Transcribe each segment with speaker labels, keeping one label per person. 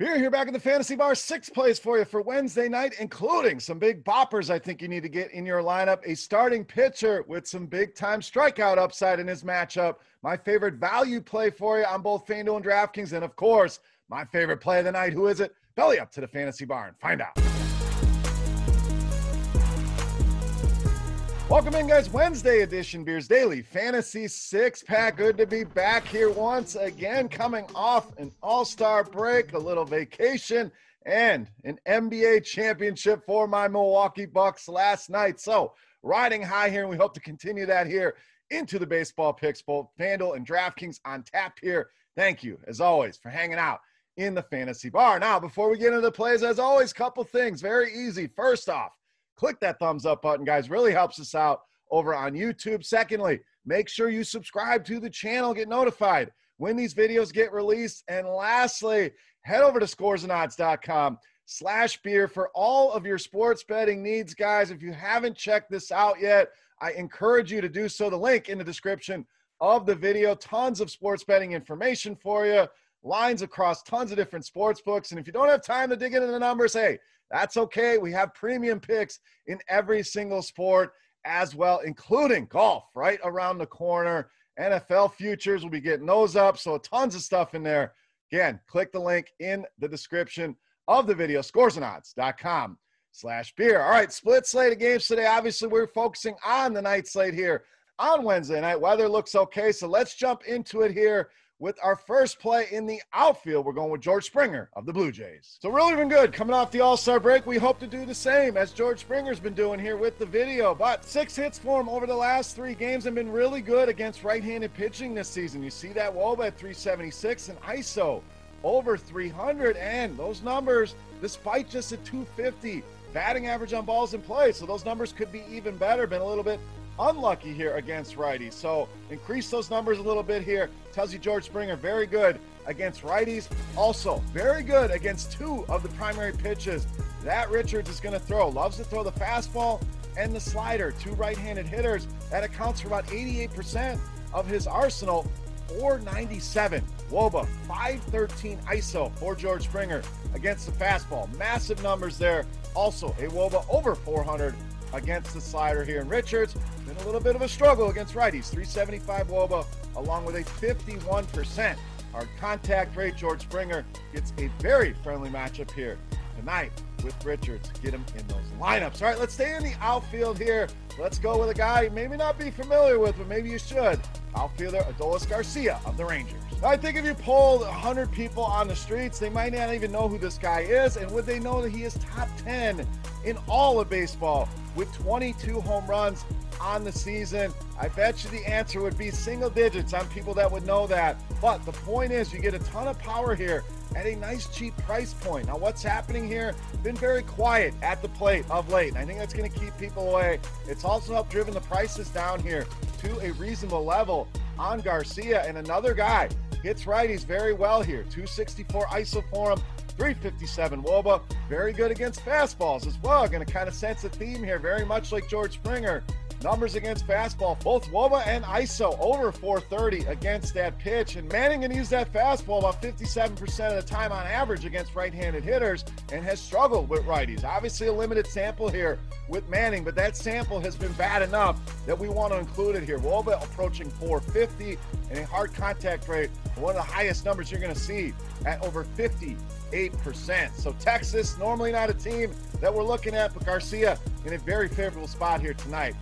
Speaker 1: Here, here back in the Fantasy Bar, six plays for you for Wednesday night, including some big boppers I think you need to get in your lineup. A starting pitcher with some big time strikeout upside in his matchup. My favorite value play for you on both FanDuel and DraftKings. And of course, my favorite play of the night. Who is it? Belly up to the Fantasy Bar and find out. Welcome in, guys. Wednesday edition Beers Daily Fantasy Six Pack. Good to be back here once again, coming off an all star break, a little vacation, and an NBA championship for my Milwaukee Bucks last night. So, riding high here, and we hope to continue that here into the baseball picks, both FanDuel and DraftKings on tap here. Thank you, as always, for hanging out in the fantasy bar. Now, before we get into the plays, as always, couple things very easy. First off, click that thumbs up button, guys. Really helps us out over on YouTube. Secondly, make sure you subscribe to the channel, get notified when these videos get released. And lastly, head over to scoresandodds.com slash beer for all of your sports betting needs, guys. If you haven't checked this out yet, I encourage you to do so. The link in the description of the video, tons of sports betting information for you, lines across tons of different sports books. And if you don't have time to dig into the numbers, hey, that's okay. We have premium picks in every single sport as well, including golf right around the corner. NFL futures, we'll be getting those up. So, tons of stuff in there. Again, click the link in the description of the video, scoresandodds.com slash beer. All right, split slate of games today. Obviously, we're focusing on the night slate here on Wednesday night. Weather looks okay. So, let's jump into it here with our first play in the outfield. We're going with George Springer of the Blue Jays. So, really been good coming off the All Star break. We hope to do the same as George Springer's been doing here with the video. But six hits for him over the last three games have been really good against right handed pitching this season. You see that Woba at 376 and ISO over 300. And those numbers, despite just a 250 batting average on balls in play. So, those numbers could be even better. Been a little bit unlucky here against righties. So increase those numbers a little bit here. Tells you George Springer very good against righties. Also very good against two of the primary pitches that Richards is going to throw. Loves to throw the fastball and the slider. To right-handed hitters. That accounts for about 88% of his arsenal. 497 Woba, 513 ISO for George Springer against the fastball. Massive numbers there. Also, a Woba over 400 against the slider here. And Richards, been a little bit of a struggle against righties. 375 Woba, along with a 51% hard contact rate. George Springer gets a very friendly matchup here tonight with Richards. Get him in those lineups. All right, let's stay in the outfield here. Let's go with a guy you maybe not be familiar with, but maybe you should. Outfielder Adolis Garcia of the Rangers. I think if you polled 100 people on the streets, they might not even know who this guy is. And would they know that he is top 10 in all of baseball with 22 home runs on the season? I bet you the answer would be single digits on people that would know that. But the point is, you get a ton of power here at a nice cheap price point. Now, what's happening here? Been very quiet at the plate of late. And I think that's going to keep people away. It's also helped driven the prices down here to a reasonable level on Garcia and another guy hits righties very well here. 264 ISO for him, 357 Woba. Very good against fastballs as well. Going to kind of sense a theme here, very much like George Springer. Numbers against fastball, both Woba and ISO over 430 against that pitch. And Manning can use that fastball about 57% of the time on average against right handed hitters and has struggled with righties. Obviously, a limited sample here with Manning, but that sample has been bad enough that we want to include it here. Woba approaching 450 and a hard contact rate, one of the highest numbers you're going to see at over 58%. So, Texas, normally not a team that we're looking at, but Garcia in a very favorable spot here tonight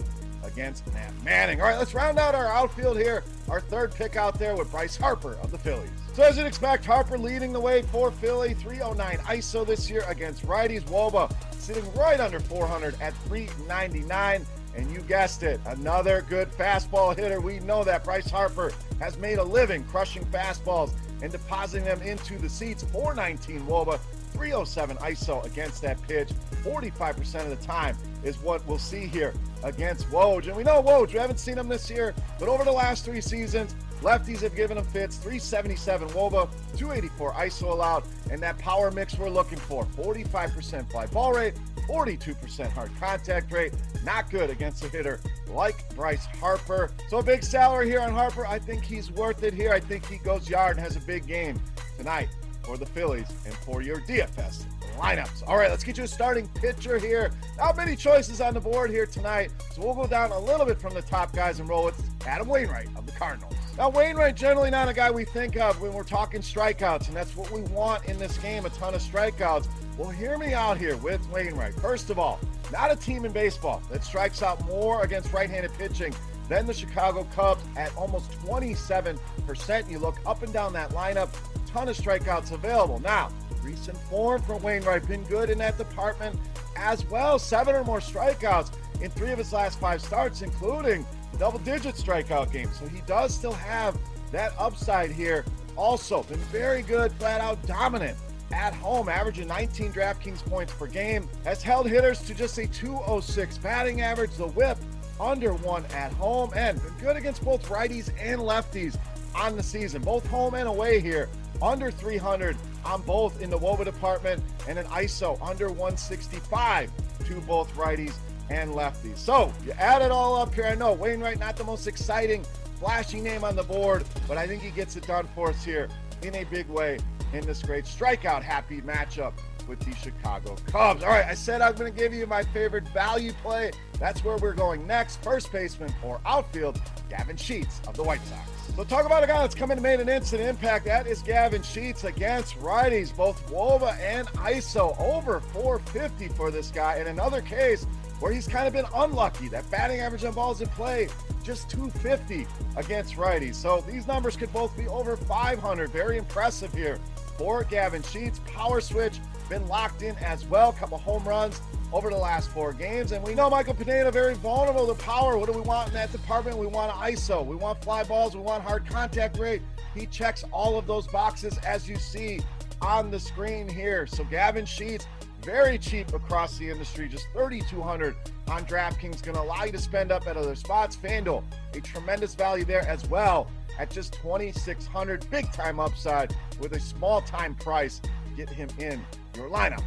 Speaker 1: against Matt Manning. All right, let's round out our outfield here. Our third pick out there with Bryce Harper of the Phillies. So as you'd expect, Harper leading the way for Philly, 309 ISO this year against righties. Woba sitting right under 400 at 399. And you guessed it, another good fastball hitter. We know that Bryce Harper has made a living crushing fastballs and depositing them into the seats. 419 Woba, 307 ISO against that pitch. 45% of the time is what we'll see here against Woj. And we know Woj, we haven't seen him this year, but over the last three seasons, lefties have given him fits 377 Woba, 284 ISO allowed, and that power mix we're looking for 45% fly ball rate, 42% hard contact rate. Not good against a hitter like Bryce Harper. So a big salary here on Harper. I think he's worth it here. I think he goes yard and has a big game tonight for the Phillies and for your DFS lineups. All right, let's get you a starting pitcher here. Not many choices on the board here tonight, so we'll go down a little bit from the top guys and roll with Adam Wainwright of the Cardinals. Now, Wainwright generally not a guy we think of when we're talking strikeouts, and that's what we want in this game a ton of strikeouts. Well, hear me out here with Wainwright. First of all, not a team in baseball that strikes out more against right handed pitching than the Chicago Cubs at almost 27%. You look up and down that lineup, ton of strikeouts available. Now, recent form for Wainwright been good in that department as well. Seven or more strikeouts in three of his last five starts, including double digit strikeout games. So he does still have that upside here. Also, been very good, flat out dominant at home, averaging 19 DraftKings points per game. Has held hitters to just a 206 batting average. The whip under one at home and been good against both righties and lefties on the season, both home and away here. Under 300 on both in the WOBA department and an ISO under 165 to both righties and lefties. So you add it all up here. I know Wainwright, not the most exciting, flashy name on the board, but I think he gets it done for us here in a big way in this great strikeout happy matchup with the Chicago Cubs. All right, I said I'm going to give you my favorite value play. That's where we're going next. First baseman or outfield, Gavin Sheets of the White Sox. So talk about a guy that's come in and made an instant impact. That is Gavin Sheets against righties, both Woba and ISO. Over 450 for this guy. In another case where he's kind of been unlucky. That batting average on balls in play, just 250 against righties. So these numbers could both be over 500. Very impressive here for Gavin Sheets. Power switch been locked in as well. Couple home runs over the last four games. And we know Michael Pineda very vulnerable to power. What do we want in that department? We want ISO. We want fly balls. We want hard contact rate. He checks all of those boxes as you see on the screen here. So Gavin Sheets, very cheap across the industry, just 3,200 on DraftKings, going to allow you to spend up at other spots. FanDuel, a tremendous value there as well at just 2,600. Big time upside with a small time price. Get him in your lineups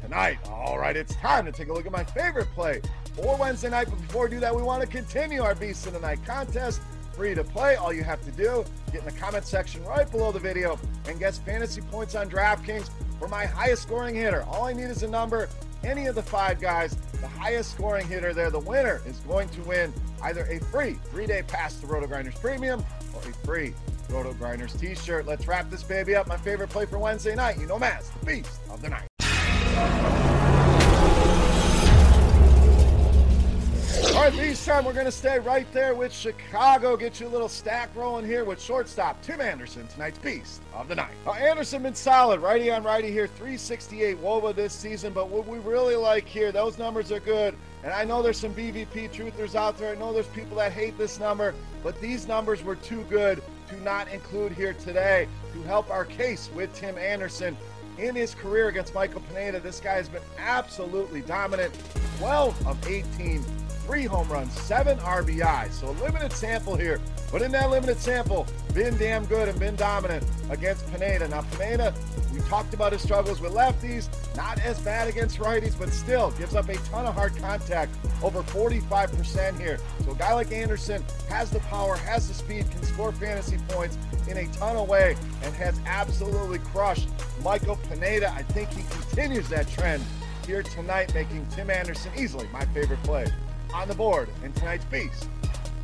Speaker 1: tonight. All right, it's time to take a look at my favorite play for Wednesday night. But before we do that, we want to continue our Beast of the Night contest. Free to play. All you have to do, get in the comment section right below the video and guess fantasy points on DraftKings for my highest scoring hitter. All I need is a number. Any of the five guys, the highest scoring hitter there, the winner is going to win either a free three day pass to Roto Grinders Premium or a free Roto Grinders t shirt. Let's wrap this baby up. My favorite play for Wednesday night. You know, Maz, the beast of the night. Right, time we're going to stay right there with Chicago. Get you a little stack rolling here with shortstop Tim Anderson, tonight's beast of the night. Now, Anderson been solid, righty on righty here, 368 Woba this season. But what we really like here, those numbers are good And I know there's some BVP truthers out there. I know there's people that hate this number, but these numbers were too good to not include here today to help our case with Tim Anderson in his career against Michael Pineda. This guy has been absolutely dominant. 12 of 18 three home runs, seven RBI. So a limited sample here, but in that limited sample, been damn good and been dominant against Pineda. Now Pineda, we talked about his struggles with lefties, not as bad against righties, but still gives up a ton of hard contact, over 45% here. So a guy like Anderson has the power, has the speed, can score fantasy points in a ton of way, and has absolutely crushed Michael Pineda. I think he continues that trend here tonight, making Tim Anderson easily my favorite play on the board in tonight's Beast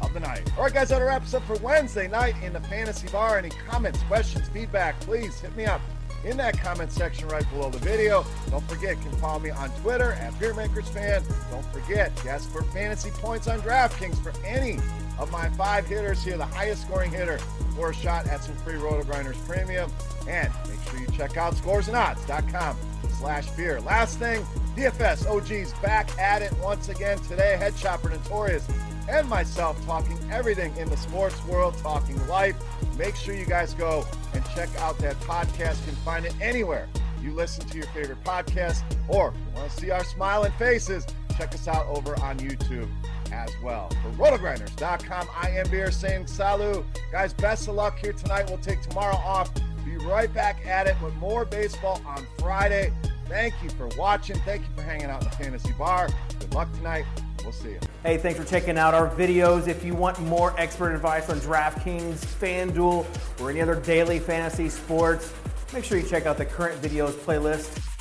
Speaker 1: of the Night. All right, guys, that wraps up for Wednesday night in the Fantasy Bar. Any comments, questions, feedback, please hit me up in that comment section right below the video. Don't forget, you can follow me on Twitter at BeerMakersFan. Don't forget, yes, for fantasy points on DraftKings for any of my five hitters here, the highest scoring hitter for a shot at some free Roto Grinders Premium. And make sure you check out scoresandodds.com slash beer. Last thing, DFS OG's back at it once again today. Head Chopper Notorious and myself talking everything in the sports world, talking life. Make sure you guys go and check out that podcast. You can find it anywhere you listen to your favorite podcast, or want to see our smiling faces, check us out over on YouTube as well. For rotogrinders.com, I am Beer saying salut. Guys, best of luck here tonight. We'll take tomorrow off. Be right back at it with more baseball on Friday. Thank you for watching. Thank you for hanging out in the fantasy bar. Good luck tonight. We'll see you.
Speaker 2: Hey, thanks for checking out our videos. If you want more expert advice on DraftKings, FanDuel, or any other daily fantasy sports, make sure you check out the current videos playlist